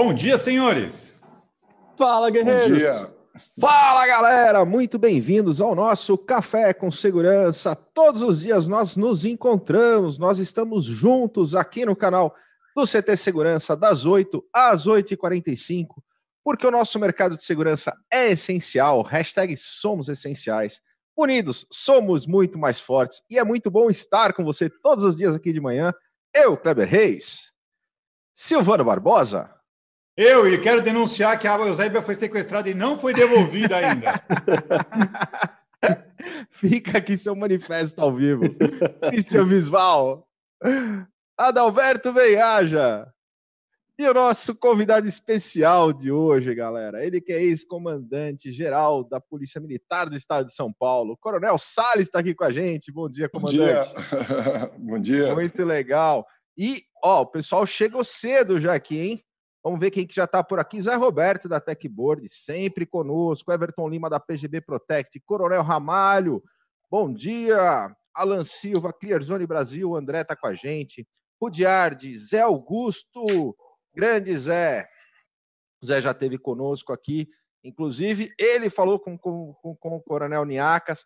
Bom dia, senhores! Fala, guerreiros! Bom dia! Fala, galera! Muito bem-vindos ao nosso Café com Segurança. Todos os dias nós nos encontramos, nós estamos juntos aqui no canal do CT Segurança, das 8 às 8h45, porque o nosso mercado de segurança é essencial. Hashtag somos essenciais. Unidos, somos muito mais fortes e é muito bom estar com você todos os dias aqui de manhã. Eu, Kleber Reis, Silvano Barbosa. Eu, e quero denunciar que a Eusébia foi sequestrada e não foi devolvida ainda. Fica aqui seu manifesto ao vivo. Cristian Visval. Adalberto Veiaja. E o nosso convidado especial de hoje, galera, ele que é ex-comandante geral da Polícia Militar do Estado de São Paulo, Coronel Salles está aqui com a gente. Bom dia, comandante. Bom dia. Bom dia. Muito legal. E, ó, o pessoal chegou cedo já aqui, hein? Vamos ver quem que já está por aqui. Zé Roberto, da Techboard, sempre conosco. Everton Lima, da PGB Protect. Coronel Ramalho, bom dia. Alan Silva, Clearzone Brasil. André está com a gente. Rudiardi, Zé Augusto, grande Zé. O Zé já esteve conosco aqui. Inclusive, ele falou com, com, com, com o Coronel Niacas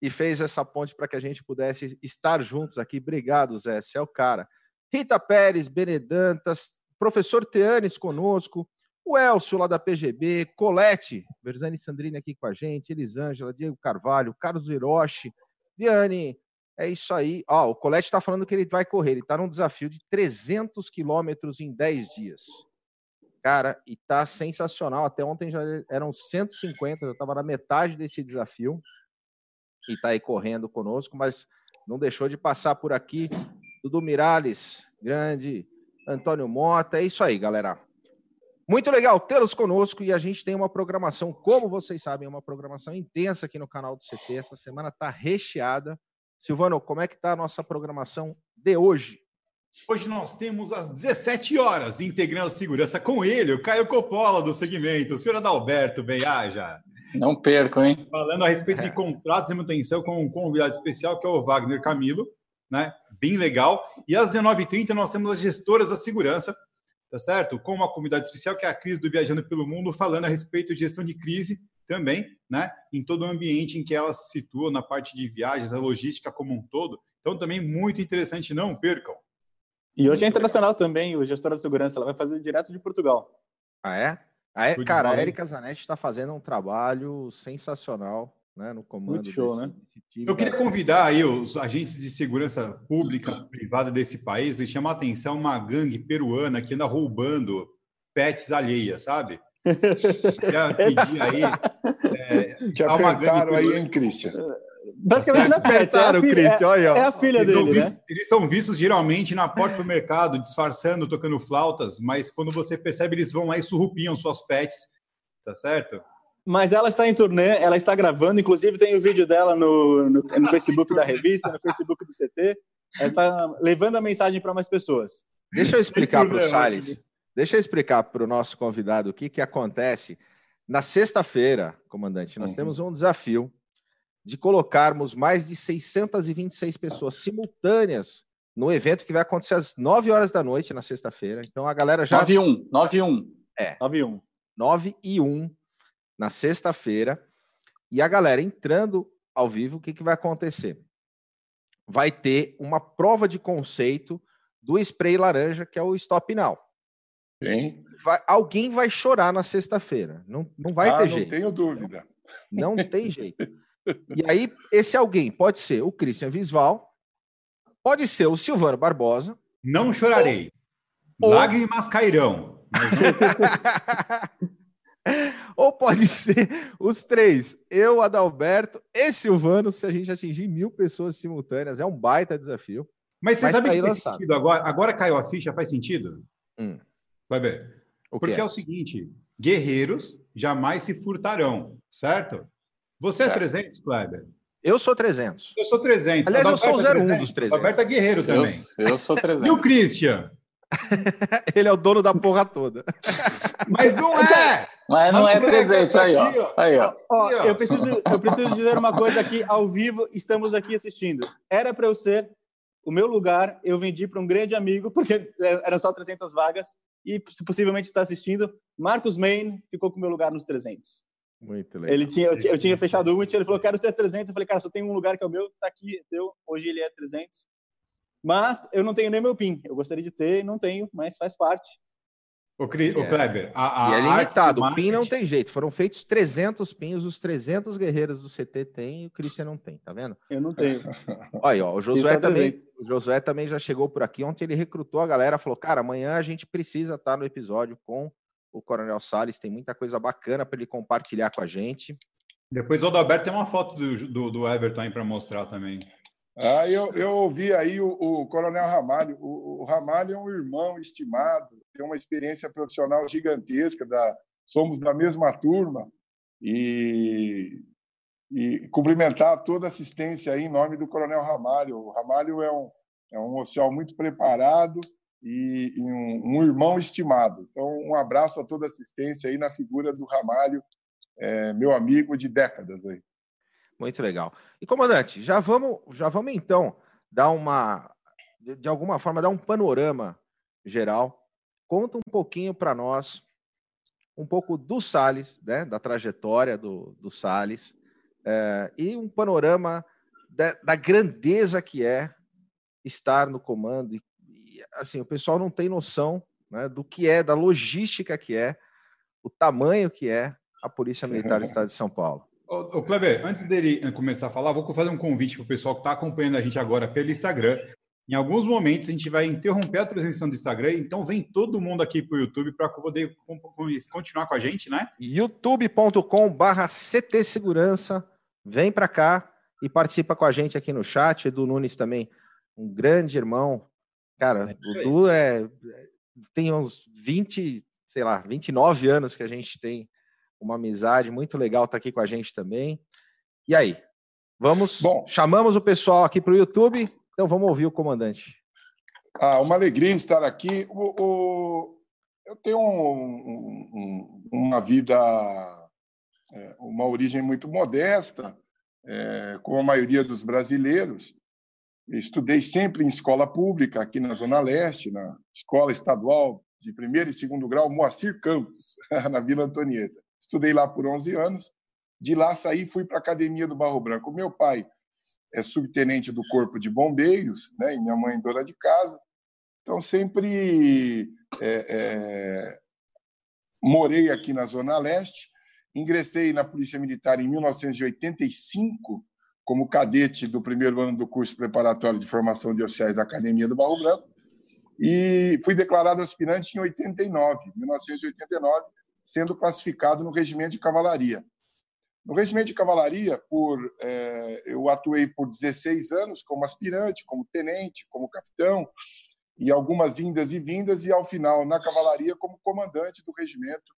e fez essa ponte para que a gente pudesse estar juntos aqui. Obrigado, Zé. Você é o cara. Rita Pérez, Benedantas, professor Teanes conosco, o Elcio lá da PGB, Colete, Verzani Sandrini aqui com a gente, Elisângela, Diego Carvalho, Carlos Hiroshi, Viane, é isso aí. Ó, o Colete está falando que ele vai correr, ele está num desafio de 300 quilômetros em 10 dias. Cara, e tá sensacional. Até ontem já eram 150, já estava na metade desse desafio. E tá aí correndo conosco, mas não deixou de passar por aqui. Dudu Mirales, grande Antônio Mota. É isso aí, galera. Muito legal tê-los conosco e a gente tem uma programação, como vocês sabem, uma programação intensa aqui no canal do CT. Essa semana está recheada. Silvano, como é que está a nossa programação de hoje? Hoje nós temos às 17 horas, integrando a segurança com ele, o Caio Coppola do segmento, o senhor Adalberto Beiaja. Não perco, hein? Falando a respeito de contratos e manutenção com um convidado especial, que é o Wagner Camilo né? Bem legal. E às 19h30 nós temos as gestoras da segurança, tá certo? Com uma comunidade especial que é a crise do Viajando pelo Mundo, falando a respeito de gestão de crise também, né? Em todo o ambiente em que ela se situa, na parte de viagens, a logística como um todo. Então, também muito interessante, não percam. E hoje é internacional também, o gestor da segurança, ela vai fazer direto de Portugal. Ah, é? Ah, é? Cara, a Erika Zanetti está fazendo um trabalho sensacional né, no comando. Muito show, desse, né? Desse Eu queria convidar aí os agentes de segurança pública, privada desse país e chamar a atenção uma gangue peruana que anda roubando pets alheias, sabe? Já pedi aí. É, Te apertaram aí, hein, Christian? Basicamente não é pet, é, o Christian, olha, é, a filha eles dele, né? Eles são vistos geralmente na porta do mercado, disfarçando, tocando flautas, mas quando você percebe, eles vão lá e surrupiam suas pets, tá certo? Mas ela está em turnê, ela está gravando, inclusive tem o vídeo dela no, no, no Facebook da revista, no Facebook do CT. Ela está levando a mensagem para mais pessoas. Deixa eu explicar para o Salles, deixa eu explicar para o nosso convidado o que, que acontece. Na sexta-feira, comandante, nós uhum. temos um desafio de colocarmos mais de 626 pessoas simultâneas no evento que vai acontecer às 9 horas da noite na sexta-feira. Então a galera já. 9 e 1. 9 e 1. É. 9 e 1. 9 e 1 na sexta-feira. E a galera entrando ao vivo, o que, que vai acontecer? Vai ter uma prova de conceito do spray laranja, que é o Stop Now. Sim. Vai, alguém vai chorar na sexta-feira. Não, não vai ah, ter não jeito. Não tenho dúvida. Não, não tem jeito. E aí, esse alguém pode ser o Christian Visval, pode ser o Silvano Barbosa. Não chorarei. Ou... Lágrimas cairão. Não... Ou pode ser os três, eu, Adalberto e Silvano, se a gente atingir mil pessoas simultâneas. É um baita desafio. Mas você mas sabe tá que faz sentido agora? Agora caiu a ficha, faz sentido? Hum. Vai ver. O Porque é? é? o seguinte, guerreiros jamais se furtarão, certo? Você é certo. é 300, Kleber? Eu sou 300. Eu sou 300. Aliás, eu sou o 01 dos 300. Roberto é guerreiro eu, também. Eu sou 300. E o Christian? Ele é o dono da porra toda. Mas não é! Mas não é 300 aí, ó. Aí, ó. ó eu, preciso, eu preciso dizer uma coisa aqui ao vivo, estamos aqui assistindo. Era para eu ser o meu lugar, eu vendi para um grande amigo, porque eram só 300 vagas, e se possivelmente está assistindo, Marcos Main ficou com o meu lugar nos 300. Muito legal. Ele tinha, eu, eu tinha fechado um e ele falou, quero ser 300. Eu falei, cara, só tem um lugar que é o meu, tá aqui, é teu. Hoje ele é 300. Mas eu não tenho nem meu PIN. Eu gostaria de ter, não tenho, mas faz parte. O, Cri, é. o Kleber, a, a e é limitado. O PIN não tem jeito. Foram feitos 300 PINs, os 300 guerreiros do CT tem e o Christian não tem, tá vendo? Eu não tenho. Olha, ó, o Josué também, o Josué também já chegou por aqui. Ontem ele recrutou a galera, falou: "Cara, amanhã a gente precisa estar no episódio com o Coronel Salles, tem muita coisa bacana para ele compartilhar com a gente". Depois o Adalberto tem uma foto do, do, do Everton aí para mostrar também. Ah, eu, eu ouvi aí o, o Coronel Ramalho. O, o, Ramalho é um irmão estimado, tem uma experiência profissional gigantesca, da, somos da mesma turma, e, e cumprimentar toda a assistência aí em nome do Coronel Ramalho. O Ramalho é um, é um oficial muito preparado e, e um, um, irmão estimado. Então, um abraço a toda a assistência aí na figura do Ramalho, é, meu amigo de décadas aí. Muito legal. E comandante, já vamos, já vamos então dar uma, de alguma forma, dar um panorama geral. Conta um pouquinho para nós, um pouco do Salles, né, da trajetória do, do Salles, é, e um panorama da, da, grandeza que é estar no comando. E, e, assim, o pessoal não tem noção né, do que é, da logística que é, o tamanho que é a Polícia Militar do Estado de São Paulo. Ô, Kleber, antes dele eh, começar a falar, vou fazer um convite para o pessoal que está acompanhando a gente agora pelo Instagram. Em alguns momentos a gente vai interromper a transmissão do Instagram, então vem todo mundo aqui para o YouTube para poder continuar com a gente, né? youtube.com/barra CT Segurança. Vem para cá e participa com a gente aqui no chat. Edu Nunes também, um grande irmão. Cara, é o Edu é, tem uns 20, sei lá, 29 anos que a gente tem uma amizade muito legal estar tá aqui com a gente também. E aí? Vamos. Bom, chamamos o pessoal aqui para o YouTube, então vamos ouvir o comandante. Ah, uma alegria estar aqui. O, o... eu tenho um, um, uma vida, é, uma origem muito modesta, é, como a maioria dos brasileiros. Estudei sempre em escola pública, aqui na Zona Leste, na Escola Estadual de Primeiro e Segundo Grau Moacir Campos, na Vila Antonieta. Estudei lá por 11 anos. De lá saí fui para a Academia do Barro Branco. Meu pai é subtenente do Corpo de Bombeiros, né? E minha mãe dona de casa. Então sempre é, é, morei aqui na Zona Leste. Ingressei na Polícia Militar em 1985 como cadete do primeiro ano do curso preparatório de formação de oficiais da Academia do Barro Branco e fui declarado aspirante em 89, 1989 sendo classificado no regimento de cavalaria. No regimento de cavalaria, por, é, eu atuei por 16 anos como aspirante, como tenente, como capitão, e algumas indas e vindas, e ao final, na cavalaria, como comandante do regimento,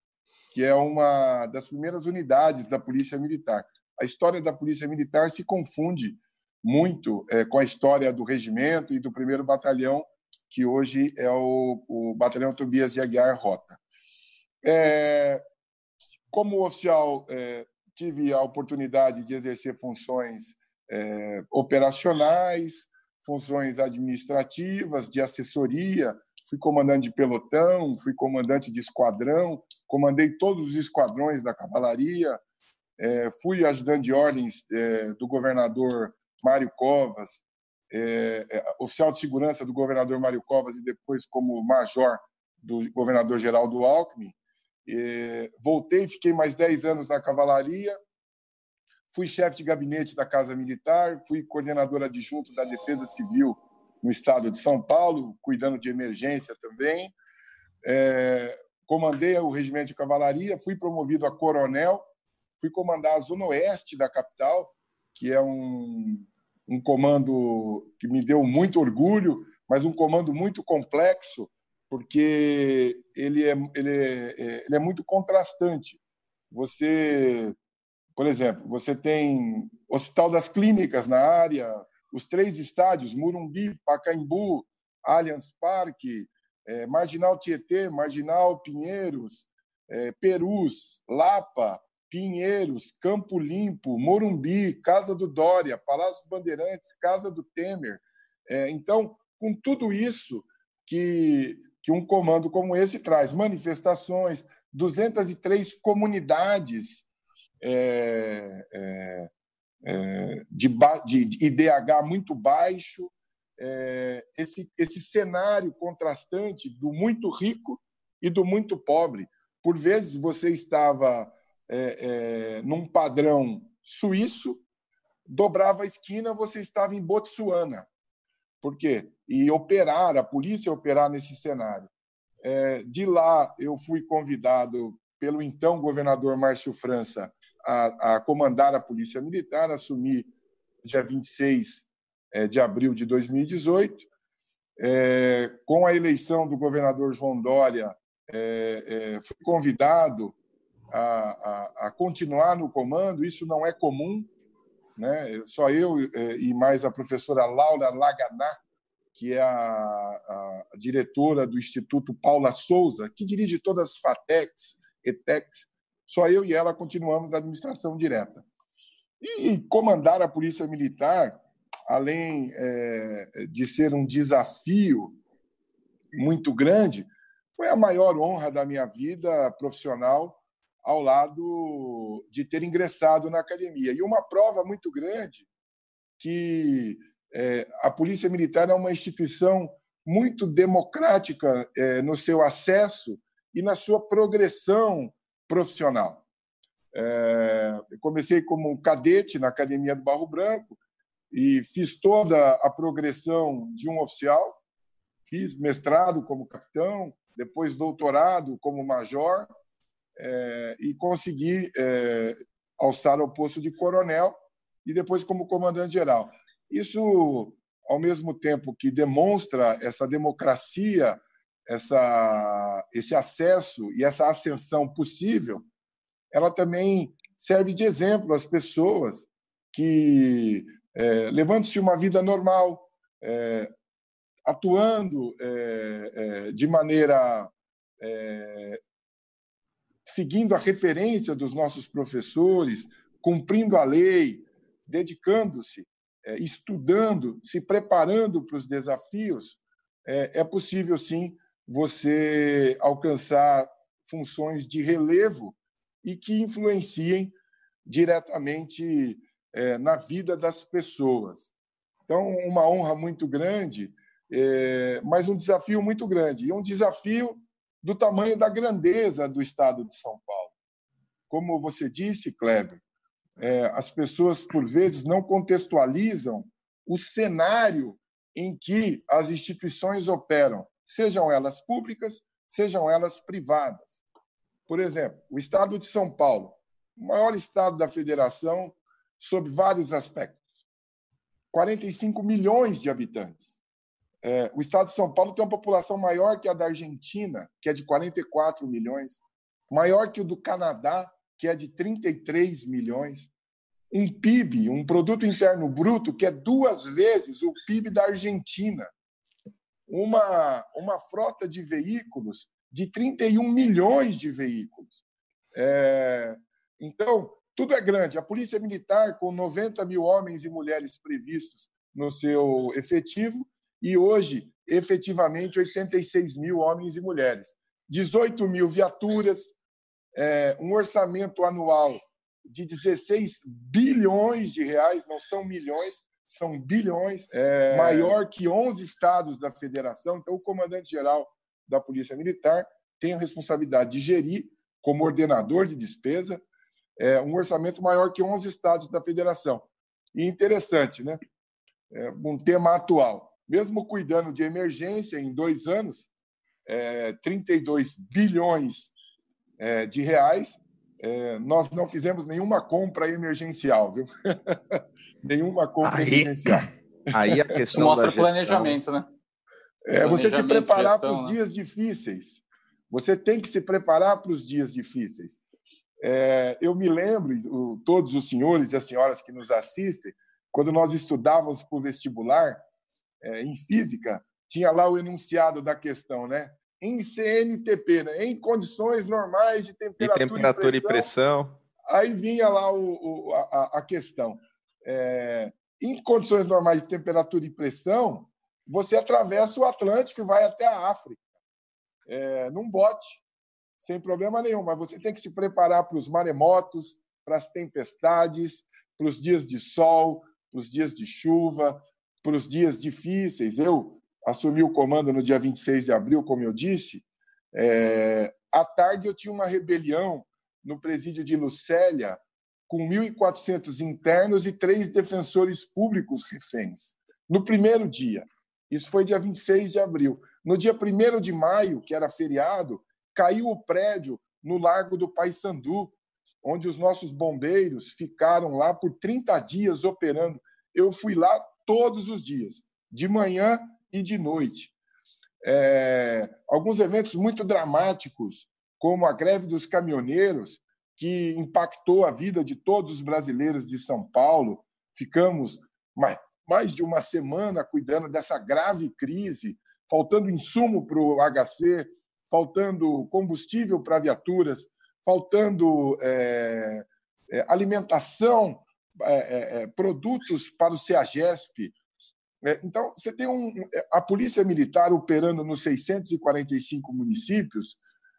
que é uma das primeiras unidades da Polícia Militar. A história da Polícia Militar se confunde muito é, com a história do regimento e do primeiro batalhão, que hoje é o, o Batalhão Tobias de Aguiar Rota. É, como oficial, é, tive a oportunidade de exercer funções é, operacionais, funções administrativas, de assessoria. Fui comandante de pelotão, fui comandante de esquadrão, comandei todos os esquadrões da cavalaria, é, fui ajudante de ordens é, do governador Mário Covas, é, é, oficial de segurança do governador Mário Covas e depois como major do governador Geraldo Alckmin. É, voltei, fiquei mais 10 anos na cavalaria, fui chefe de gabinete da Casa Militar, fui coordenador adjunto da Defesa Civil no estado de São Paulo, cuidando de emergência também. É, comandei o regimento de cavalaria, fui promovido a coronel, fui comandar a Zona Oeste da capital, que é um, um comando que me deu muito orgulho, mas um comando muito complexo, porque ele é, ele é, é, ele é muito contrastante. Você, por exemplo, você tem Hospital das Clínicas na área, os três estádios, Murumbi, Pacaembu, Allianz Parque, é, Marginal Tietê, Marginal Pinheiros, é, Perus, Lapa, Pinheiros, Campo Limpo, Morumbi, Casa do Dória, Palácio Bandeirantes, Casa do Temer. É, então, com tudo isso que que um comando como esse traz. Manifestações, 203 comunidades é, é, é, de, de, IDH muito baixo, é, esse, esse cenário contrastante do muito rico e do muito pobre. Por vezes você estava é, é, num padrão suíço, dobrava a esquina, você estava em Botsuana. Por quê? E operar, a polícia operar nesse cenário. É, de lá, eu fui convidado pelo então governador Márcio França a, a comandar a Polícia Militar, assumi dia 26 é, de abril de 2018. É, com a eleição do governador João Dória, fui convidado a, a, a, continuar no comando. Isso não é comum, né? Só eu e mais a professora Laura Laganá, que é a, a, diretora do Instituto Paula Souza, que dirige todas as FATECs, ETECs. Só eu e ela continuamos na administração direta. E comandar a Polícia Militar, além é, de ser um desafio muito grande, foi a maior honra da minha vida profissional ao lado de ter ingressado na academia. E uma prova muito grande que a Polícia Militar é uma instituição muito democrática é, no seu acesso e na sua progressão profissional. É, eu comecei como cadete na Academia do Barro Branco e fiz toda a progressão de um oficial. Fiz mestrado como capitão, depois doutorado como major é, e consegui é, alçar ao posto de coronel e depois como comandante-geral. Isso, ao mesmo tempo que demonstra essa democracia, essa, esse acesso e essa ascensão possível, ela também serve de exemplo às pessoas que, é, levando-se uma vida normal, é, atuando é, é, de maneira é, seguindo a referência dos nossos professores, cumprindo a lei, dedicando-se, estudando, se preparando para os desafios, é, é possível sim você alcançar funções de relevo e que influenciem diretamente é, na vida das pessoas. Então, uma honra muito grande é, mas um desafio muito grande. E um desafio do tamanho da grandeza do Estado de São Paulo. Como você disse, Kleber, é, as pessoas, por vezes, não contextualizam o cenário em que as instituições operam, sejam elas públicas, sejam elas privadas. Por exemplo, o Estado de São Paulo, o maior estado da federação, sob vários aspectos. 45 milhões de habitantes. É, o estado de São Paulo tem uma população maior que a da Argentina, que é de 44 milhões, maior que o do Canadá, que é de 33 milhões, um PIB, um produto interno bruto, que é duas vezes o PIB da Argentina, uma, uma frota de veículos de 31 milhões de veículos. É, então, tudo é grande. A Polícia Militar, com 90 mil homens e mulheres previstos no seu efetivo, e hoje, efetivamente, 86 mil homens e mulheres. 18 mil viaturas, é, um orçamento anual de 16 bilhões de reais, não são milhões, são bilhões, é, maior que 11 estados da federação. Então, o comandante-geral da Polícia Militar tem a responsabilidade de gerir, como ordenador de despesa, é, um orçamento maior que 11 estados da federação. E interessante, né? É um tema atual mesmo cuidando de emergência em dois anos, é, 32 bilhões é, de reais, é, nós não fizemos nenhuma compra emergencial, viu? nenhuma compra aí, emergencial. Aí a questão mostra gestão... planejamento, né? É, você se preparar para os né? dias difíceis. Você tem que se preparar para os dias difíceis. É, eu me lembro, o, todos os senhores e as senhoras que nos assistem, quando nós estudávamos para o vestibular, é, em física, tinha lá o enunciado da questão, né? Em CNTP, né? em condições normais de temperatura, e, temperatura e, pressão, e pressão. Aí vinha lá o, o a, a, questão. É, em condições normais de temperatura e pressão, você atravessa o Atlântico e vai até a África. é, num bote, sem problema nenhum. Mas você tem que se preparar para os maremotos, para as tempestades, para os dias de sol, para os dias de chuva, para os dias difíceis. Eu assumi o comando no dia 26 de abril, como eu disse. É, à tarde eu tinha uma rebelião no presídio de Lucélia, com 1.400 internos e três defensores públicos reféns. No primeiro dia. Isso foi dia 26 de abril. No dia 1 de maio, que era feriado, caiu o prédio no Largo do Paissandu, onde os nossos bombeiros ficaram lá por 30 dias operando. Eu fui lá todos os dias, de manhã e de noite. É, alguns eventos muito dramáticos, como a greve dos caminhoneiros, que impactou a vida de todos os brasileiros de São Paulo. Ficamos mais, mais de uma semana cuidando dessa grave crise, faltando insumo para o HC, faltando combustível para viaturas, faltando é, é, alimentação, é, é, é produtos para o CEAGESP. É, então, você tem um, a Polícia Militar operando nos 645 municípios,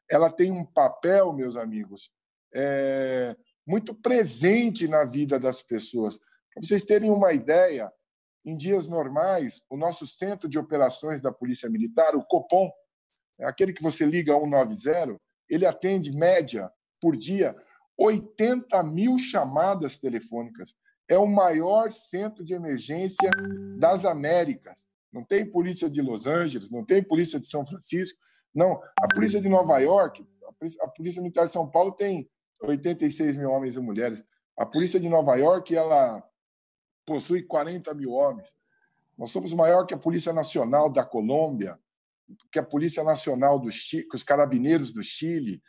ela tem um papel, meus amigos, muito presente na vida das pessoas. Para vocês terem uma ideia, em dias normais, o nosso centro de operações da Polícia Militar, o COPOM, aquele que você liga 190, ele atende, média, por dia, 80 mil chamadas telefônicas. É o maior centro de emergência das Américas. Não tem polícia de Los Angeles, não tem polícia de São Francisco. Não, a polícia de Nova York, a polícia militar de São Paulo tem 86 mil homens e mulheres. A polícia de Nova York ela possui 40 mil homens. Nós somos maior que a Polícia Nacional da Colômbia, que a Polícia Nacional do Chile, que os carabineiros do Chile.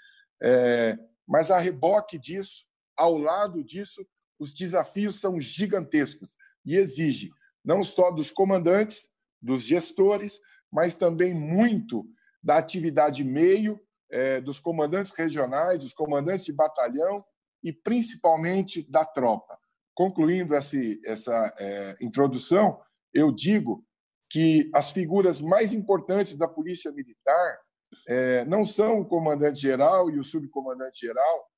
É, mas a reboque disso, ao lado disso, os desafios são gigantescos e exige não só dos comandantes, dos gestores, mas também muito da atividade meio, é, dos comandantes regionais, dos comandantes de batalhão e principalmente da tropa. Concluindo essa, é, introdução, eu digo que as figuras mais importantes da Polícia Militar é, não são o comandante-geral e o subcomandante-geral,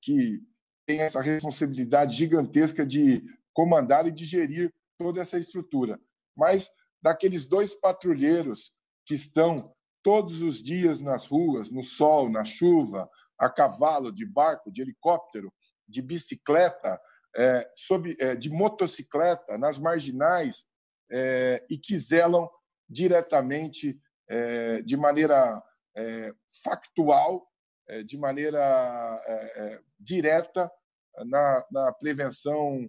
que tem essa responsabilidade gigantesca de comandar e de gerir toda essa estrutura, mas daqueles dois patrulheiros que estão todos os dias nas ruas, no sol, na chuva, a cavalo, de barco, de helicóptero, de bicicleta, é, sob, é, de motocicleta, nas marginais, é, e que zelam diretamente, é, de maneira é, factual, é, de maneira direta, na, na prevenção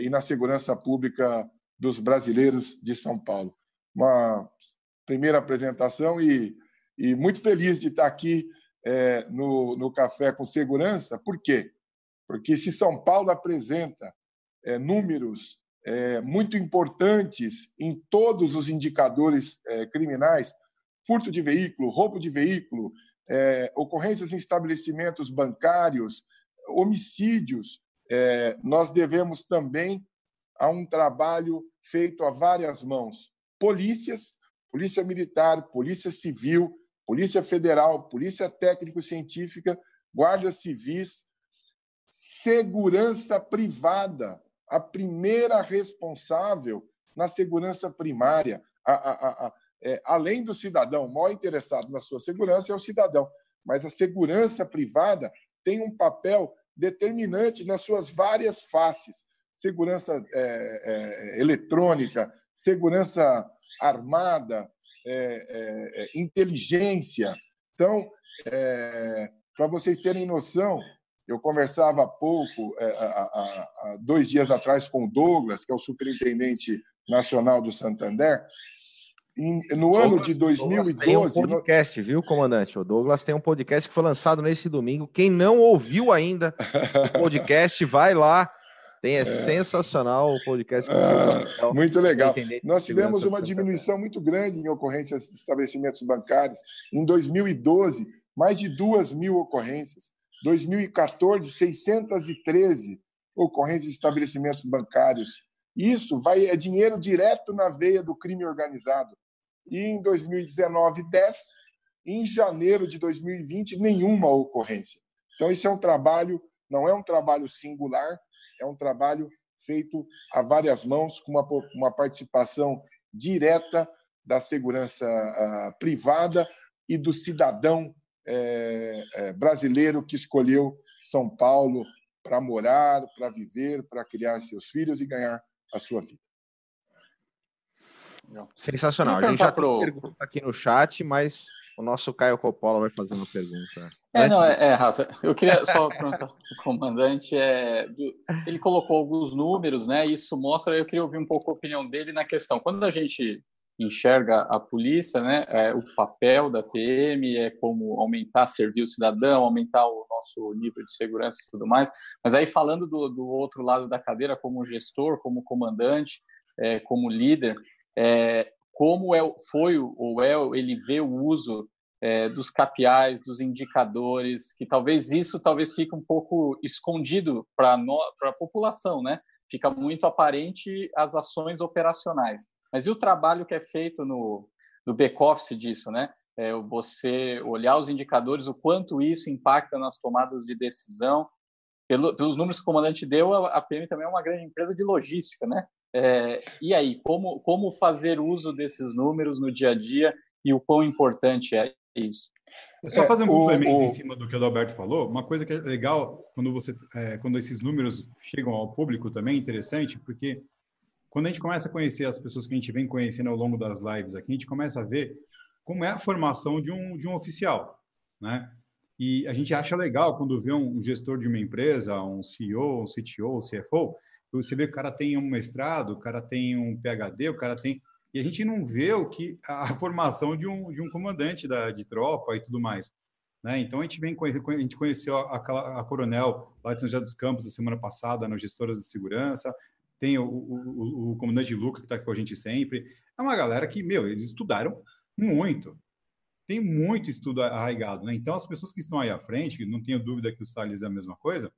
e na segurança pública dos brasileiros de São Paulo. Uma primeira apresentação e, e muito feliz de estar aqui no, no Café com Segurança. Por quê? Porque se São Paulo apresenta é, números é, muito importantes em todos os indicadores é, criminais, furto de veículo, roubo de veículo, é, ocorrências em estabelecimentos bancários, homicídios, é, nós devemos também a um trabalho feito a várias mãos. Polícias, Polícia Militar, Polícia Civil, Polícia Federal, Polícia Técnico-Científica, Guardas Civis, segurança privada, a primeira responsável na segurança primária. A, a, a, é, além do cidadão, o maior interessado na sua segurança é o cidadão, mas a segurança privada tem um papel determinante nas suas várias faces: segurança é, é, eletrônica, segurança armada, é, é, é, inteligência. Então, para vocês terem noção, eu conversava há pouco, é, há, dois dias atrás, com o Douglas, que é o superintendente nacional do Santander. No ano Douglas, de 2012. tem um podcast, viu, comandante? O Douglas tem um podcast que foi lançado nesse domingo. Quem não ouviu ainda o podcast, vai lá. Tem, é, é, sensacional o podcast. É, muito legal. Nós tivemos uma diminuição muito grande em ocorrências de estabelecimentos bancários. Em 2012, mais de duas mil ocorrências. 2014, 613 ocorrências de estabelecimentos bancários. Isso vai é dinheiro direto na veia do crime organizado. E em 2019, 10. em janeiro de 2020, nenhuma ocorrência. Então, esse é um trabalho, não é um trabalho singular, é um trabalho feito a várias mãos, com uma, uma participação direta da segurança uh, privada e do cidadão é, é, brasileiro que escolheu São Paulo para morar, para viver, para criar seus filhos e ganhar a sua vida. Sensacional. A gente já pro... tem pergunta aqui no chat, mas o nosso Caio Coppola vai fazer uma pergunta. É, não, é, é, Rafa, eu queria só perguntar o comandante, é, do, ele colocou alguns números, né, isso mostra, eu queria ouvir um pouco a opinião dele na questão, quando a gente enxerga a polícia, né, é, o papel da PM é como aumentar, servir o cidadão, aumentar o nosso nível de segurança e tudo mais, mas aí falando do, do outro lado da cadeira, como gestor, como comandante, é, como líder, é, como é, foi ou é ele vê o uso é, dos capiais, dos indicadores, que talvez isso talvez fique um pouco escondido para a população, né? Fica muito aparente as ações operacionais. Mas e o trabalho que é feito no, no back-office disso, né? É você olhar os indicadores, o quanto isso impacta nas tomadas de decisão. Pelo, pelos números que o comandante deu, a PM também é uma grande empresa de logística, né? É, e aí, como, como fazer uso desses números no dia a dia e o quão importante é isso? É só fazer um é, complemento o, em cima do que o Alberto falou. Uma coisa que é legal quando você, é, quando esses números chegam ao público também é interessante, porque quando a gente começa a conhecer as pessoas que a gente vem conhecendo ao longo das lives aqui, a gente começa a ver como é a formação de um, de um oficial, né? E a gente acha legal quando vê um, um gestor de uma empresa, um CEO, um CTO, um CFO, você vê que o cara tem um mestrado, o cara tem um PhD, o cara tem e a gente não vê o que a formação de um, de um comandante da, de tropa e tudo mais. Né? Então a gente vem conhecer, a gente conheceu a, a, a, coronel lá de São José dos Campos a semana passada nas gestoras de segurança, tem o, o, o comandante Luca que está com a gente sempre. É uma galera que, meu, eles estudaram muito. Tem muito estudo arraigado, né? Então as pessoas que estão aí à frente, não tenho dúvida que o Salles é a mesma coisa,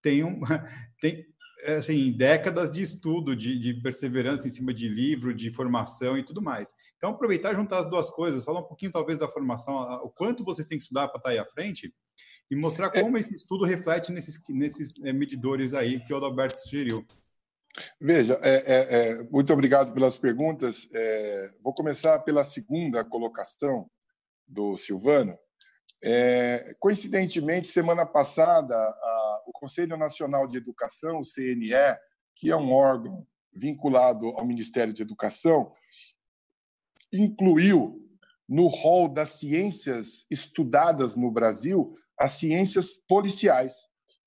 tem, um, tem, assim, décadas de estudo, de, de, perseverança em cima de livro, de formação e tudo mais. Então, aproveitar juntar as duas coisas, falar um pouquinho, talvez, da formação, o quanto vocês têm que estudar para estar tá aí à frente, e mostrar é. como esse estudo reflete nesses, nesses é, medidores aí que o Adalberto sugeriu. Veja, é, é, é, muito obrigado pelas perguntas. É, vou começar pela segunda colocação do Silvano. É, coincidentemente, semana passada, a, o Conselho Nacional de Educação, o CNE, que é um órgão vinculado ao Ministério de Educação, incluiu no rol das ciências estudadas no Brasil as ciências policiais,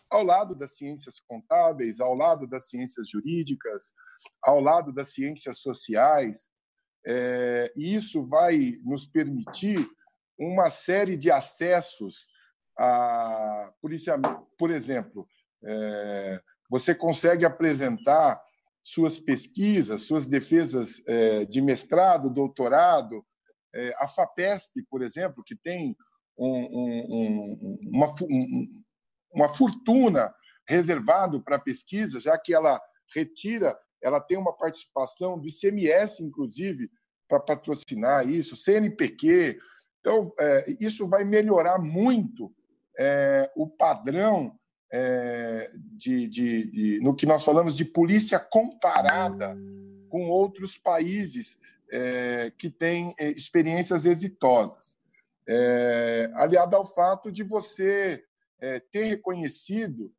ao lado das ciências contábeis, ao lado das ciências jurídicas, ao lado das ciências sociais. É, e isso vai nos permitir uma série de acessos a policiamento. Por exemplo, é, você consegue apresentar suas pesquisas, suas defesas é, de mestrado, doutorado. É, a FAPESP, por exemplo, que tem um, um, uma, um, uma fortuna reservado para pesquisa, já que ela retira, ela tem uma participação do ICMS, inclusive, para patrocinar isso, CNPq, então, é, isso vai melhorar muito é, o padrão é, de, de, de, no que nós falamos de polícia comparada com outros países é, que têm é, experiências exitosas. É, aliado ao fato de você ter reconhecido,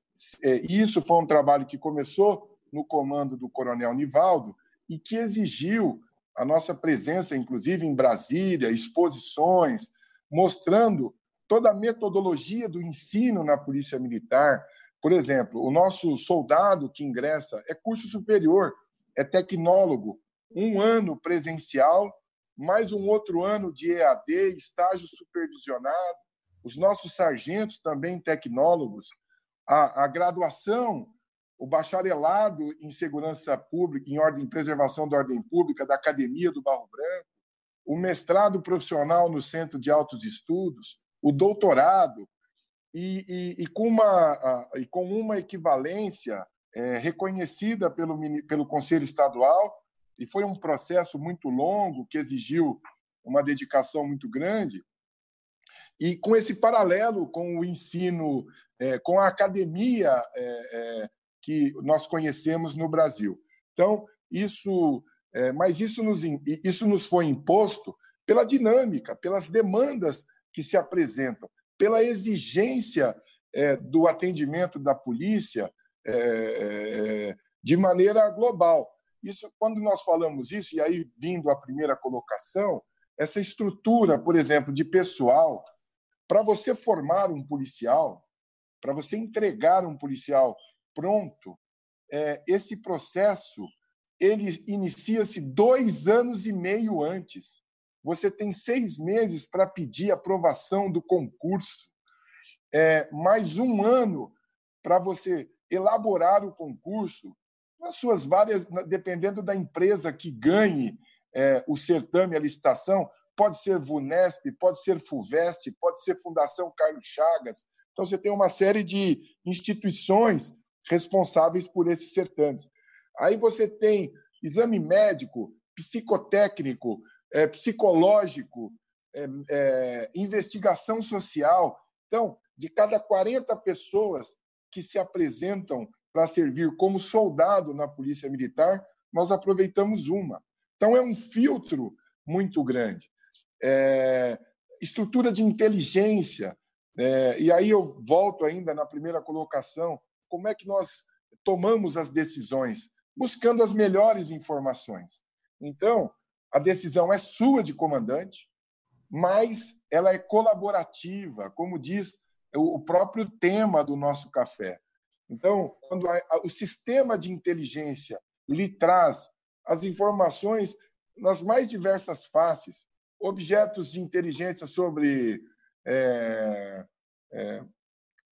isso foi um trabalho que começou no comando do Coronel Nivaldo e que exigiu a nossa presença, inclusive em Brasília, exposições, mostrando toda a metodologia do ensino na Polícia Militar. Por exemplo, o nosso soldado que ingressa é curso superior, é tecnólogo, um ano presencial, mais um outro ano de EAD, estágio supervisionado. Os nossos sargentos também tecnólogos. A, a graduação o bacharelado em segurança pública, em ordem preservação da ordem pública da Academia do Barro Branco, o mestrado profissional no Centro de Altos Estudos, o doutorado, e, e, e com, uma, e com uma equivalência é, reconhecida pelo, pelo Conselho Estadual, e foi um processo muito longo que exigiu uma dedicação muito grande. E com esse paralelo com o ensino, é, com a academia é, é, que nós conhecemos no Brasil. Então, isso, é, mas isso nos, isso nos foi imposto pela dinâmica, pelas demandas que se apresentam, pela exigência é, do atendimento da polícia é, de maneira global. Isso, quando nós falamos isso, e aí vindo à primeira colocação, essa estrutura, por exemplo, de pessoal, para você formar um policial, para você entregar um policial pronto, é, esse processo ele inicia-se dois anos e meio antes. Você tem seis meses para pedir aprovação do concurso, é, mais um ano para você elaborar o concurso, nas suas várias, dependendo da empresa que ganhe é, o certame, a licitação, pode ser VUNESP, pode ser FUVEST, pode ser Fundação Carlos Chagas. Então, você tem uma série de instituições responsáveis por esses certames. Aí você tem exame médico, psicotécnico, é, psicológico, é, é, investigação social. Então, de cada 40 pessoas que se apresentam para servir como soldado na Polícia Militar, nós aproveitamos uma. Então, é um filtro muito grande. É, estrutura de inteligência. É, e aí eu volto ainda na primeira colocação. Como é que nós tomamos as decisões? Buscando as melhores informações. Então, a decisão é sua de comandante, mas ela é colaborativa, como diz o próprio tema do nosso café. Então, quando o sistema de inteligência lhe traz as informações nas mais diversas faces, objetos de inteligência sobre é, é,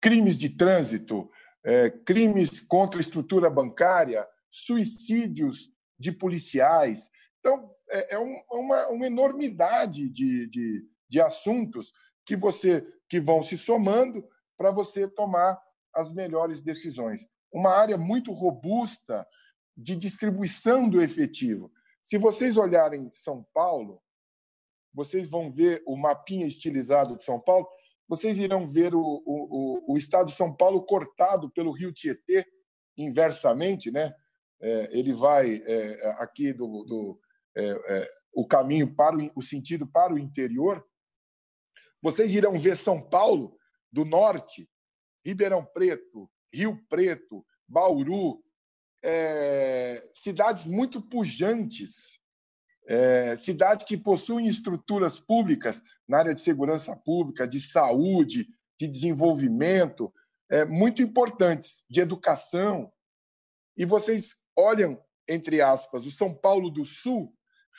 crimes de trânsito, é, crimes contra a estrutura bancária, suicídios de policiais. Então, é, é um, uma, uma, enormidade de, de, de assuntos que você que vão se somando para você tomar as melhores decisões. Uma área muito robusta de distribuição do efetivo. Se vocês olharem São Paulo, vocês vão ver o mapinha estilizado de São Paulo, vocês irão ver o, o, o estado de São Paulo cortado pelo rio Tietê, inversamente, né? É, ele vai é, aqui do, do é, é o caminho para o, o sentido para o interior. Vocês irão ver São Paulo do norte, Ribeirão Preto, Rio Preto, Bauru, é, cidades muito pujantes, é, cidades que possuem estruturas públicas na área de segurança pública, de saúde, de desenvolvimento, é, muito importantes, de educação. E vocês olham, entre aspas, o São Paulo do Sul,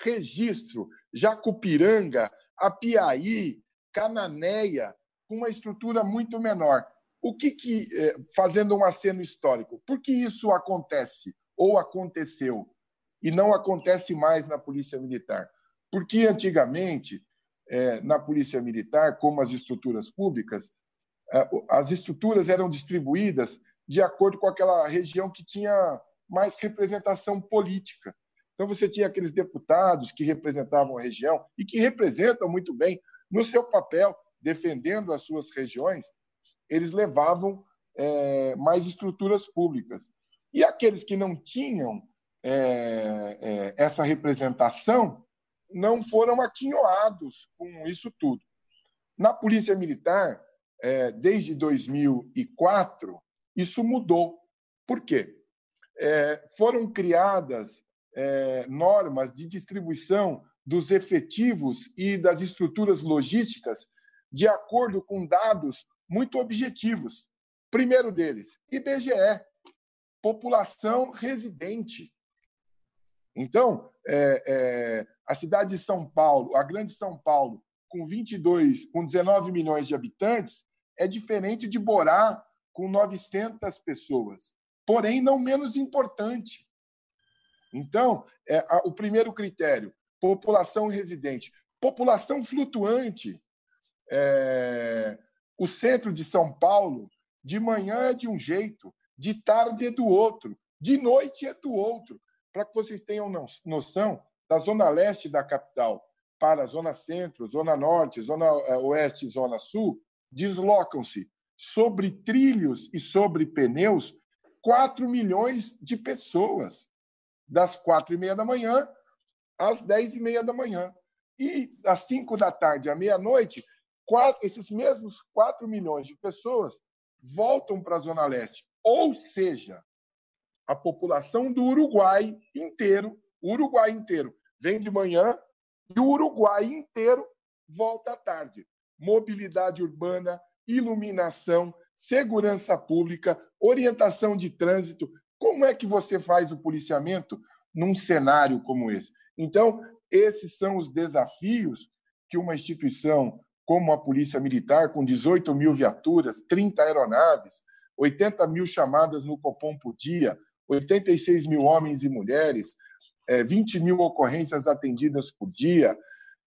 Registro, Jacupiranga, Apiaí, Cananéia, com uma estrutura muito menor. O que, que é, fazendo um aceno histórico, por que isso acontece ou aconteceu e não acontece mais na Polícia Militar? Porque antigamente, é, na Polícia Militar, como as estruturas públicas, é, as estruturas eram distribuídas de acordo com aquela região que tinha mais representação política. Então, você tinha aqueles deputados que representavam a região e que representam muito bem no seu papel, defendendo as suas regiões, eles levavam é, mais estruturas públicas. E aqueles que não tinham é, é, essa representação não foram aquinhoados com isso tudo. Na Polícia Militar, é, desde 2004, isso mudou. Por quê? É, foram criadas é, normas de distribuição dos efetivos e das estruturas logísticas de acordo com dados muito objetivos. Primeiro deles, IBGE, população residente. Então, é, é, a cidade de São Paulo, a grande São Paulo, com 22, com 19 milhões de habitantes, é diferente de Borá, com 900 pessoas. Porém, não menos importante. Então, é, a, o primeiro critério, população residente. População flutuante. É, o centro de São Paulo, de manhã é de um jeito, de tarde é do outro, de noite é do outro. Para que vocês tenham noção, da zona leste da capital, para a Zona Centro, Zona Norte, Zona eh, Oeste Zona Sul, deslocam-se sobre trilhos e sobre pneus 4 milhões de pessoas, das quatro e meia da manhã às dez e meia da manhã. E das cinco da tarde à meia-noite, esses mesmos 4 milhões de pessoas voltam para a Zona Leste. Ou seja, a população do Uruguai inteiro, o Uruguai inteiro, vem de manhã e o Uruguai inteiro volta à tarde. Mobilidade urbana, iluminação, segurança pública, orientação de trânsito. Como é que você faz o policiamento num cenário como esse? Então, esses são os desafios que uma instituição como a Polícia Militar, com 18 mil viaturas, 30 aeronaves, 80 mil chamadas no Copom por dia, 86 mil homens e mulheres, 20 é, mil ocorrências atendidas por dia,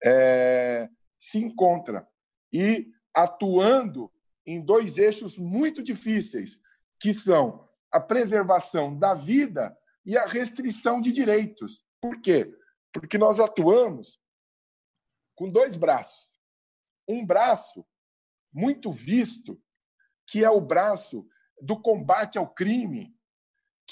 é, se encontra. E atuando em dois eixos muito difíceis, que são a preservação da vida e a restrição de direitos. Por quê? Porque nós atuamos com dois braços. Um braço muito visto, que é o braço do combate ao crime,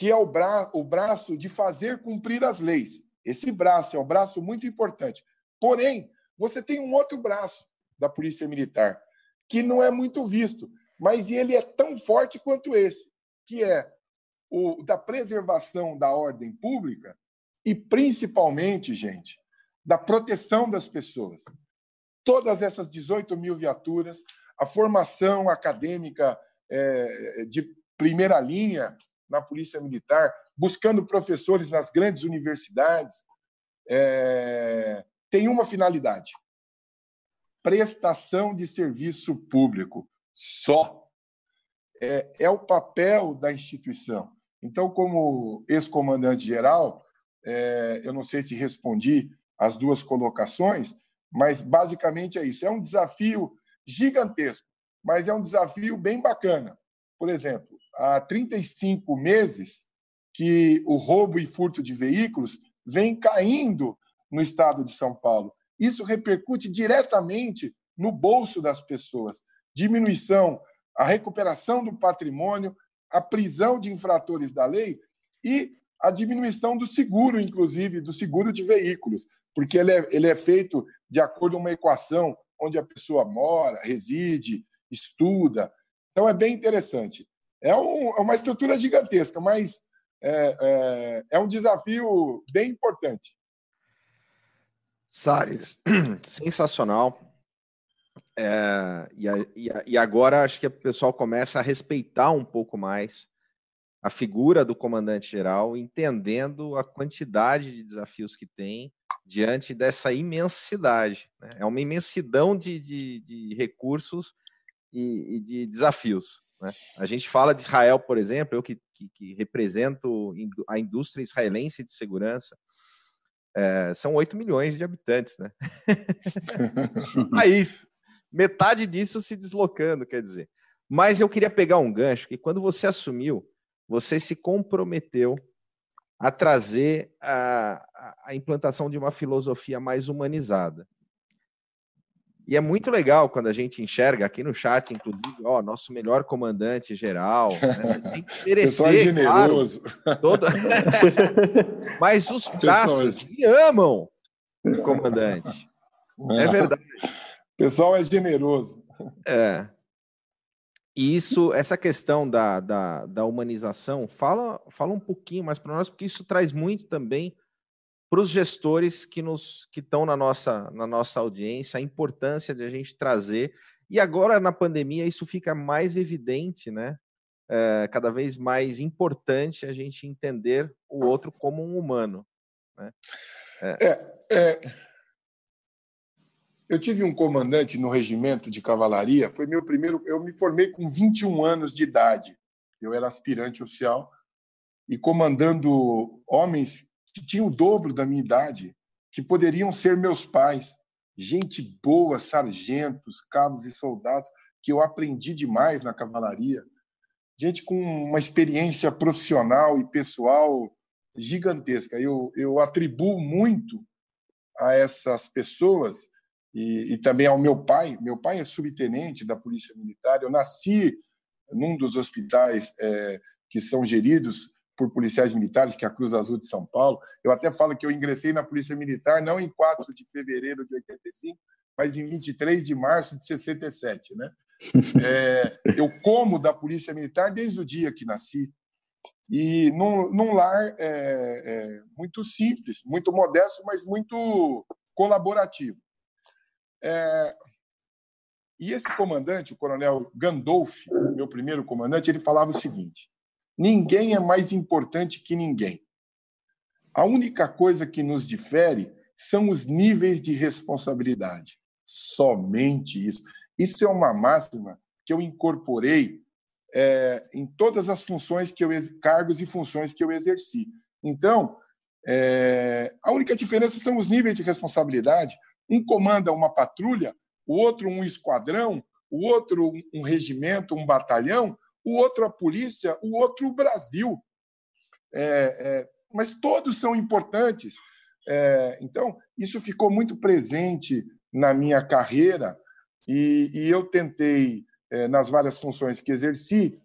que é o, bra o braço de fazer cumprir as leis. Esse braço é um braço muito importante. Porém, você tem um outro braço da Polícia Militar, que não é muito visto, mas ele é tão forte quanto esse, que é o da preservação da ordem pública e, principalmente, gente, da proteção das pessoas. Todas essas 18 mil viaturas, a formação acadêmica é, de primeira linha na Polícia Militar, buscando professores nas grandes universidades, é, tem uma finalidade: prestação de serviço público. Só. É, é o papel da instituição. Então, como ex-comandante-geral, é, eu não sei se respondi as duas colocações, mas basicamente é isso. É um desafio gigantesco, mas é um desafio bem bacana. Por exemplo, há 35 meses que o roubo e furto de veículos vem caindo no estado de São Paulo. Isso repercute diretamente no bolso das pessoas. Diminuição, a recuperação do patrimônio, a prisão de infratores da lei e a diminuição do seguro, inclusive, do seguro de veículos, porque ele é, ele é feito de acordo com uma equação onde a pessoa mora, reside, estuda. Então, é bem interessante. É, um, é uma estrutura gigantesca, mas é, é, é um desafio bem importante. Salles, sensacional. É, e, e, e, agora acho que o pessoal começa a respeitar um pouco mais a figura do comandante-geral, entendendo a quantidade de desafios que tem diante dessa imensidade. Né? É uma imensidão de, de, de recursos e, e, de desafios. Né? A gente fala de Israel, por exemplo, eu que, que, que represento a indústria israelense de segurança, é, são 8 milhões de habitantes, né? País. Metade disso se deslocando, quer dizer. Mas eu queria pegar um gancho que quando você assumiu, você se comprometeu a trazer a, a implantação de uma filosofia mais humanizada. E é muito legal quando a gente enxerga aqui no chat, inclusive, ó, nosso melhor comandante geral. Né? Tem que merecer, é generoso. Claro, todo... Mas os praças me amam o comandante. É. é verdade. O pessoal é generoso. É. E isso, essa questão da, da, da humanização, fala, fala um pouquinho mais para nós, porque isso traz muito também para os gestores que nos que estão na nossa na nossa audiência a importância de a gente trazer e agora na pandemia isso fica mais evidente, né? É, cada vez mais importante a gente entender o outro como um humano. Né? É. É, é. eu tive um comandante no regimento de cavalaria, foi meu primeiro. Eu me formei com 21 anos de idade, eu era aspirante oficial, e comandando homens que tinham o dobro da minha idade, que poderiam ser meus pais, gente boa, sargentos, cabos e soldados, que eu aprendi demais na cavalaria, gente com uma experiência profissional e pessoal gigantesca. Eu, eu atribuo muito a essas pessoas e, e, também ao meu pai. Meu pai é subtenente da Polícia Militar. Eu nasci num dos hospitais é, que são geridos por policiais militares, que é a Cruz Azul de São Paulo. Eu até falo que eu ingressei na Polícia Militar não em 4 de fevereiro de 85, mas em 23 de março de 67, né? É, eu como da Polícia Militar desde o dia que nasci. E num, num lar é, é, muito simples, muito modesto, mas muito colaborativo. É, e esse comandante, o coronel Gandolf, meu primeiro comandante, ele falava o seguinte: ninguém é mais importante que ninguém. A única coisa que nos difere são os níveis de responsabilidade. Somente isso. Isso é uma máxima que eu incorporei é, em todas as funções que eu cargos e funções que eu exerci. Então, é, a única diferença são os níveis de responsabilidade. Um comanda uma patrulha, o outro um esquadrão, o outro um regimento, um batalhão, o outro a polícia, o outro o Brasil. É, é, mas todos são importantes. É, então, isso ficou muito presente na minha carreira e, e eu tentei, é, nas várias funções que exerci,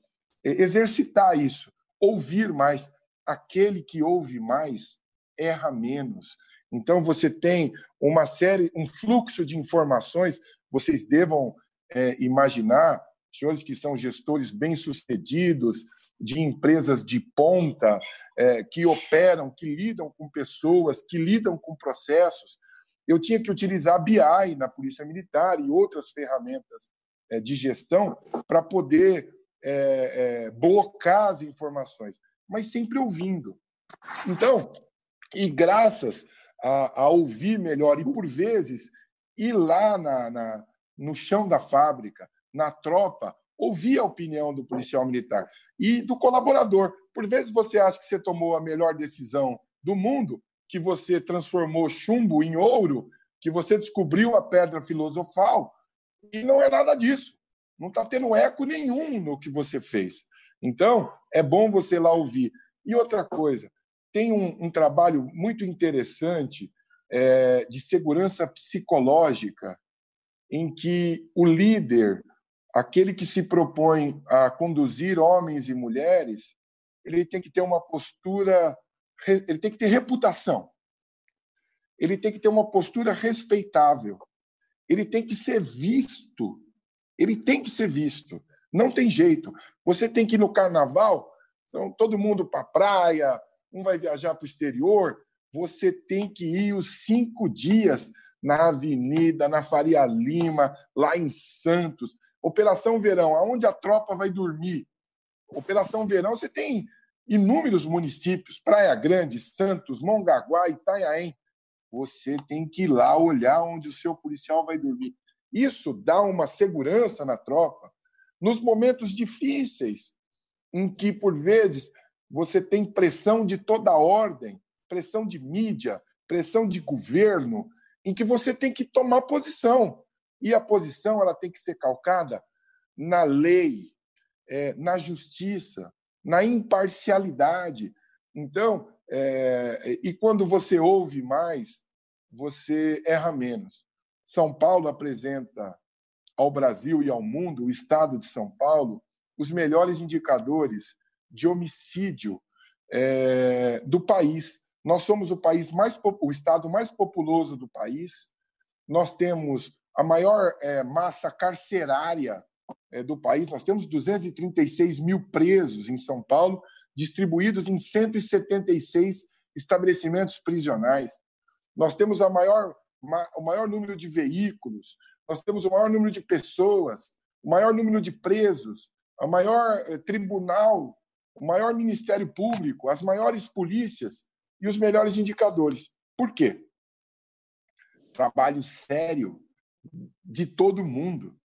é, exercitar isso, ouvir mais. Aquele que ouve mais erra menos. Então, você tem uma série, um fluxo de informações, vocês devam é, imaginar, senhores que são gestores bem-sucedidos, de empresas de ponta, é, que operam, que lidam com pessoas, que lidam com processos, eu tinha que utilizar BI na Polícia Militar e outras ferramentas é, de gestão para poder é, é, blocar as informações, mas sempre ouvindo. Então, e graças a, a ouvir melhor, e por vezes ir lá na, na, no chão da fábrica, na tropa, ouvir a opinião do policial militar e do colaborador. Por vezes você acha que você tomou a melhor decisão do mundo, que você transformou chumbo em ouro, que você descobriu a pedra filosofal, e não é nada disso. Não está tendo eco nenhum no que você fez. Então, é bom você lá ouvir. E outra coisa, tem um, um trabalho muito interessante é, de segurança psicológica, em que o líder, aquele que se propõe a conduzir homens e mulheres, ele tem que ter uma postura ele tem que ter reputação. Ele tem que ter uma postura respeitável. Ele tem que ser visto. Ele tem que ser visto. Não tem jeito. Você tem que ir no carnaval, então todo mundo para a praia, um vai viajar para o exterior. Você tem que ir os cinco dias na Avenida, na Faria Lima, lá em Santos. Operação Verão, aonde a tropa vai dormir? Operação Verão, você tem inúmeros municípios, Praia Grande, Santos, Mongaguá, Itanhaém. Você tem que ir lá olhar onde o seu policial vai dormir. Isso dá uma segurança na tropa nos momentos difíceis, em que, por vezes, você tem pressão de toda ordem, pressão de mídia, pressão de governo, em que você tem que tomar posição. E a posição ela tem que ser calcada na lei, é, na justiça, na imparcialidade. Então, é, e quando você ouve mais, você erra menos. São Paulo apresenta ao Brasil e ao mundo, o estado de São Paulo, os melhores indicadores de homicídio é, do país. Nós somos o país mais o estado mais populoso do país. Nós temos a maior é, massa carcerária é, do país. Nós temos 236 mil presos em São Paulo, distribuídos em 176 estabelecimentos prisionais. Nós temos a maior, o maior número de veículos, nós temos o maior número de pessoas, o maior número de presos, o maior é, tribunal, o maior Ministério Público, as maiores polícias e os melhores indicadores. Por quê? Trabalho sério de todo mundo.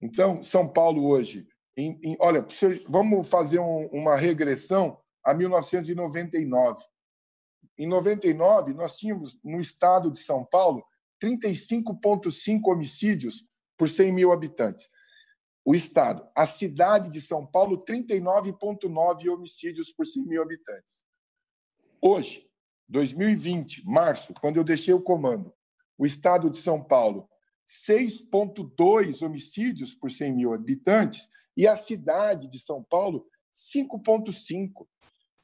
Então, São Paulo hoje, em, em, olha, vamos fazer um, uma regressão a 1999. Em 99, nós tínhamos no estado de São Paulo 35,5 homicídios por 100 mil habitantes. O estado. A cidade de São Paulo, 39,9 homicídios por 100 mil habitantes. Hoje, 2020, março, quando eu deixei o comando, o estado de São Paulo, 6,2 homicídios por 100 mil habitantes, e a cidade de São Paulo, 5,5.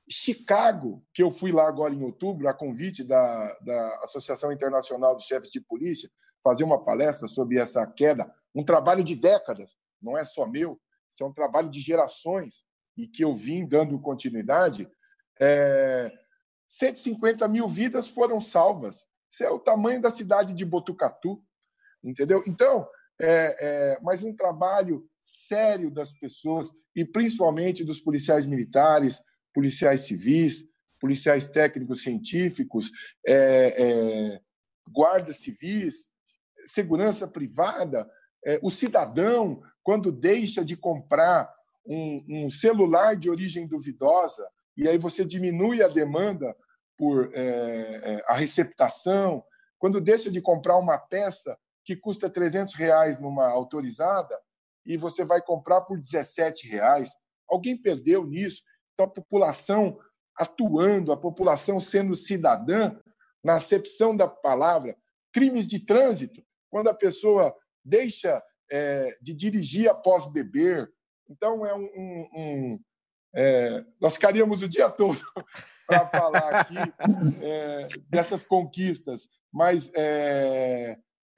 Chicago, que eu fui lá agora em outubro, a convite da, da Associação Internacional de Chefes de Polícia, fazer uma palestra sobre essa queda, um trabalho de décadas, não é só meu, isso é um trabalho de gerações e que eu vim dando continuidade. É, 150 mil vidas foram salvas. Isso é o tamanho da cidade de Botucatu, entendeu? Então, é, é, mas um trabalho sério das pessoas e principalmente dos policiais militares, policiais civis, policiais técnicos científicos, é, é, guardas civis, segurança privada, é, o cidadão, quando deixa de comprar um, um, celular de origem duvidosa, e aí você diminui a demanda por é, a receptação, quando deixa de comprar uma peça que custa 300 reais numa autorizada e você vai comprar por 17 reais, alguém perdeu nisso. Então, a população atuando, a população sendo cidadã, na acepção da palavra, crimes de trânsito, quando a pessoa deixa é, de dirigir após beber. Então, é um. um, um é, nós ficaríamos o dia todo para falar aqui é, dessas conquistas, mas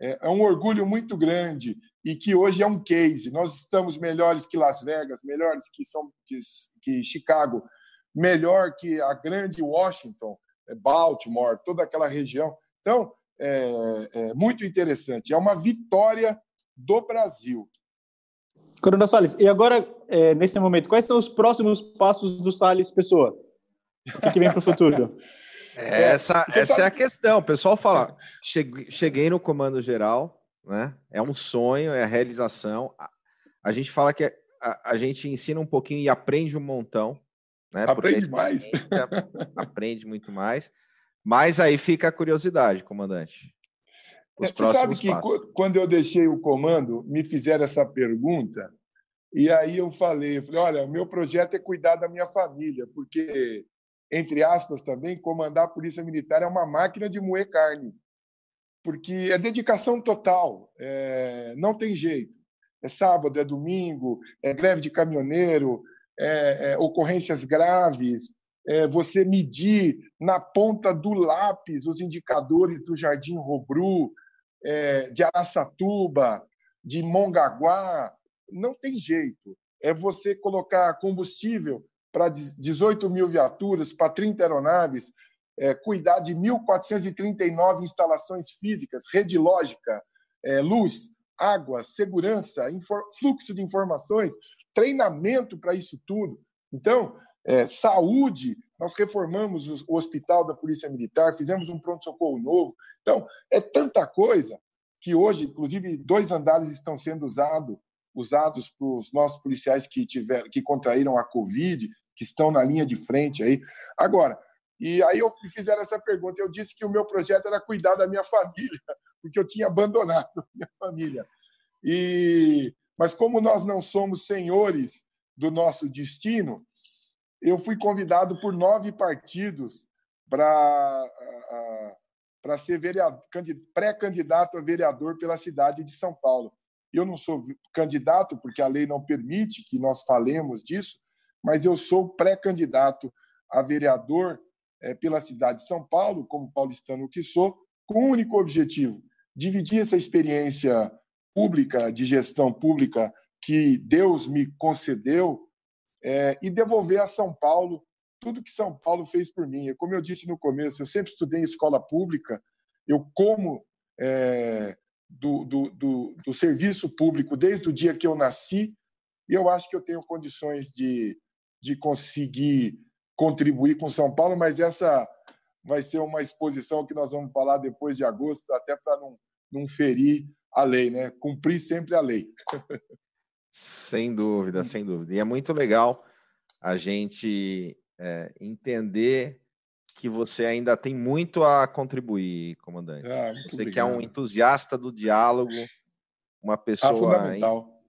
é, é, um orgulho muito grande e que hoje é um case. Nós estamos melhores que Las Vegas, melhores que, São, que, que Chicago, melhor que a grande Washington, é, Baltimore, toda aquela região. Então, é, é muito interessante. É uma vitória do Brasil. Coronel Salles, e agora, é, nesse momento, quais são os próximos passos do Salles Pessoa? O que, que vem para o futuro? É, essa, essa é a questão. O pessoal fala: cheguei, cheguei no comando geral, né? É um sonho, é a realização. A, a gente fala que a, a, gente ensina um pouquinho e aprende um montão. Né? Aprende mais. Aprende muito mais. Mas aí fica a curiosidade, comandante. Os Você sabe que passos. quando eu deixei o comando, me fizeram essa pergunta, e aí eu falei, eu falei, olha, o meu projeto é cuidar da minha família, porque entre aspas também, comandar a Polícia Militar é uma máquina de moer carne, porque é dedicação total, é, não tem jeito. É sábado, é domingo, é greve de caminhoneiro, é, é, ocorrências graves, é, você medir na ponta do lápis os indicadores do Jardim Robru, é, de Araçatuba, de Mongaguá, não tem jeito. É você colocar combustível para 18 mil viaturas, para 30 aeronaves, é, cuidar de 1.439 instalações físicas, rede lógica, é, luz, água, segurança, fluxo de informações, treinamento para isso tudo. Então, é, saúde, nós reformamos o hospital da Polícia Militar, fizemos um pronto-socorro novo. Então, é tanta coisa que hoje, inclusive, dois andares estão sendo usado, usados para os nossos policiais que, tiveram, que contraíram a Covid, que estão na linha de frente aí. Agora, e aí eu me fizeram essa pergunta. Eu disse que o meu projeto era cuidar da minha família, porque eu tinha abandonado a minha família. E mas como nós não somos senhores do nosso destino, eu fui convidado por nove partidos para para ser pré-candidato a vereador pela cidade de São Paulo. Eu não sou candidato porque a lei não permite que nós falemos disso, mas eu sou pré-candidato a vereador é, pela cidade de São Paulo, como paulistano que sou, com o único objetivo: dividir essa experiência pública, de gestão pública que Deus me concedeu é, e devolver a São Paulo tudo que São Paulo fez por mim. Como eu disse no começo, eu sempre estudei em escola pública, eu como é, do, do, do, do serviço público desde o dia que eu nasci, e eu acho que eu tenho condições de de conseguir contribuir com São Paulo, mas essa vai ser uma exposição que nós vamos falar depois de agosto, até para não, não ferir a lei, né? Cumprir sempre a lei. Sem dúvida, sem dúvida. E é muito legal a gente é, entender que você ainda tem muito a contribuir, comandante. Ah, você obrigado. que é um entusiasta do diálogo, uma ah, pessoa ah,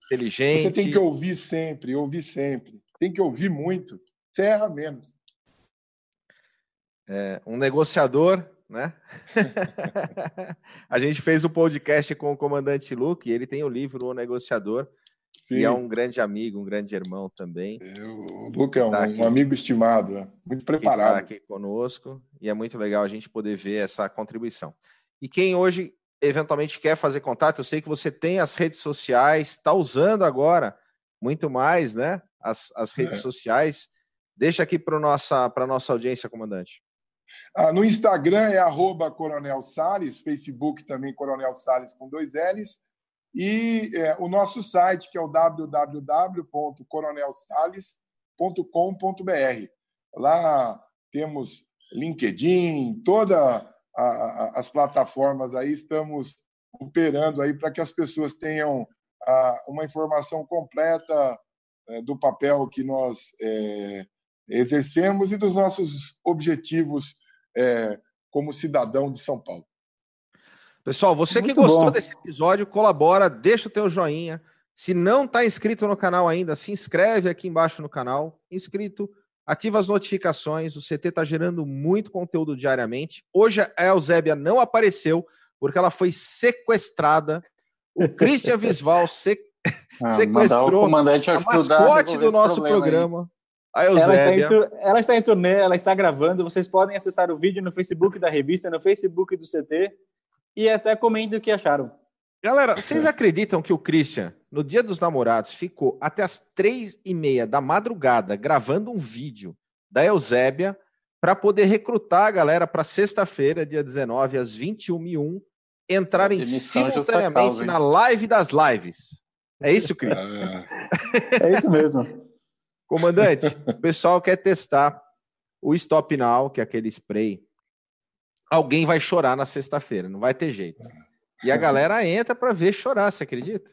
inteligente. Você tem que ouvir sempre, ouvir sempre tem que ouvir muito, você erra menos. É, um negociador né? a gente fez o um podcast com o comandante Luke, e ele tem o livro O Negociador, Sim. e é um grande amigo, um grande irmão também. o Luke é um, tá um amigo estimado, né? muito preparado. Está aqui conosco, e é muito legal a gente poder ver essa contribuição. E quem hoje eventualmente quer fazer contato, eu sei que você tem as redes sociais, está usando agora muito mais, né? As, as redes é. sociais. Deixa aqui para a nossa, nossa audiência, comandante. Ah, no Instagram é arroba Coronel Salles, Facebook também Coronel Salles com dois L's, e é, o nosso site, que é o www.coronelsales.com.br. Lá temos LinkedIn, toda a, a, as plataformas aí estamos operando aí para que as pessoas tenham a, uma informação completa é, do papel que nós é, exercemos e dos nossos objetivos é, como cidadão de São Paulo. Pessoal, você Muito que gostou bom. desse episódio, colabora, deixa o teu joinha. Se não está inscrito no canal ainda, se inscreve aqui embaixo no canal. Inscrito, ativa as notificações. O CT está gerando muito conteúdo diariamente. Hoje a Eusébia não apareceu porque ela foi sequestrada. O Christian Visval se... ah, sequestrou o comandante a mascote do nosso programa. Ela está, em, ela está em turnê, ela está gravando. Vocês podem acessar o vídeo no Facebook da revista, no Facebook do CT e até comentem o que acharam. Galera, vocês acreditam que o Christian, no dia dos namorados, ficou até as três e meia da madrugada gravando um vídeo da Eusébia para poder recrutar a galera para sexta-feira, dia 19, às 21h01, entrarem simultaneamente causa, na live das lives. É isso, Christian? é isso mesmo. Comandante, o pessoal quer testar o Stop Now, que é aquele spray. Alguém vai chorar na sexta-feira, não vai ter jeito. E a galera entra para ver chorar, você acredita?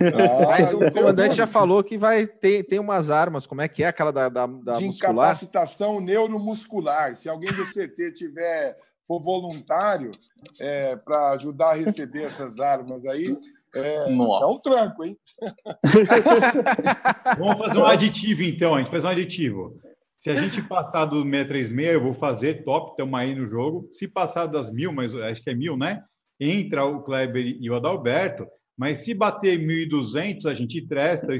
Ah, Mas o comandante já falou que vai ter tem umas armas, como é que é aquela da, da, da de muscular? incapacitação neuromuscular. Se alguém do CT tiver for voluntário é, para ajudar a receber essas armas aí, é, Nossa. é um tranco, hein? Vamos fazer um aditivo, então. A gente faz um aditivo. Se a gente passar do 636, eu vou fazer top, estamos aí no jogo. Se passar das mil, mas acho que é mil, né? Entra o Kleber e o Adalberto. Mas se bater 1.200, a gente tresta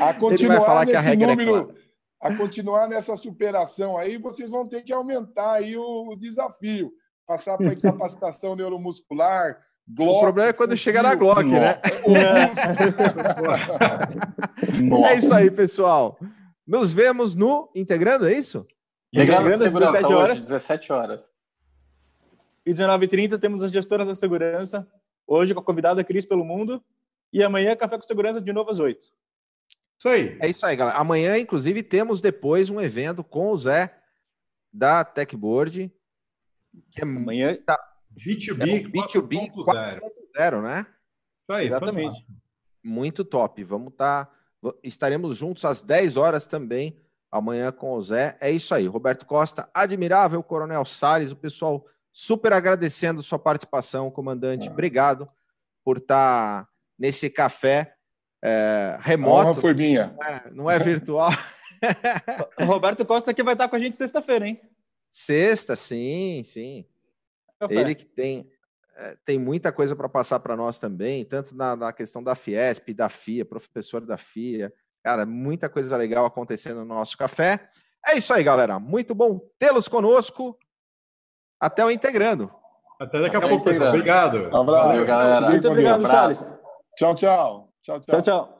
a continuar nesse número, é a continuar nessa superação aí, vocês vão ter que aumentar aí o desafio passar para incapacitação neuromuscular. Glock, o problema é quando chegar na Glock, né? é isso aí, pessoal. Nos vemos no Integrando, é isso? Integrando, Integrando 17 horas. Hoje, 17 horas. E 19h30 temos as gestoras da segurança. Hoje com a convidada Cris pelo Mundo. E amanhã, Café com Segurança de novo às 8. Isso aí. É isso aí, galera. Amanhã, inclusive, temos depois um evento com o Zé da Techboard que é amanhã tá B2B, é B2B 4.0, né? Isso aí, Exatamente. Fantástico. Muito top. Vamos estar. Tá, estaremos juntos às 10 horas também, amanhã com o Zé. É isso aí. Roberto Costa, admirável, Coronel Salles, o pessoal super agradecendo sua participação, comandante. Ah. Obrigado por estar tá nesse café é, remoto. A honra foi minha. Não é, não é virtual. Roberto Costa que vai estar com a gente sexta-feira, hein? Sexta, sim, sim. Ele que tem, é, tem muita coisa para passar para nós também, tanto na, na, questão da Fiesp, da FIA, professor da FIA. Cara, muita coisa legal acontecendo no nosso café. É isso aí, galera. Muito bom tê-los conosco. Até o Integrando. Até daqui a pouco, pessoal. Obrigado. Um abraço. Valeu, galera. Muito obrigado, Salles. Tchau, tchau. Tchau, tchau. tchau, tchau.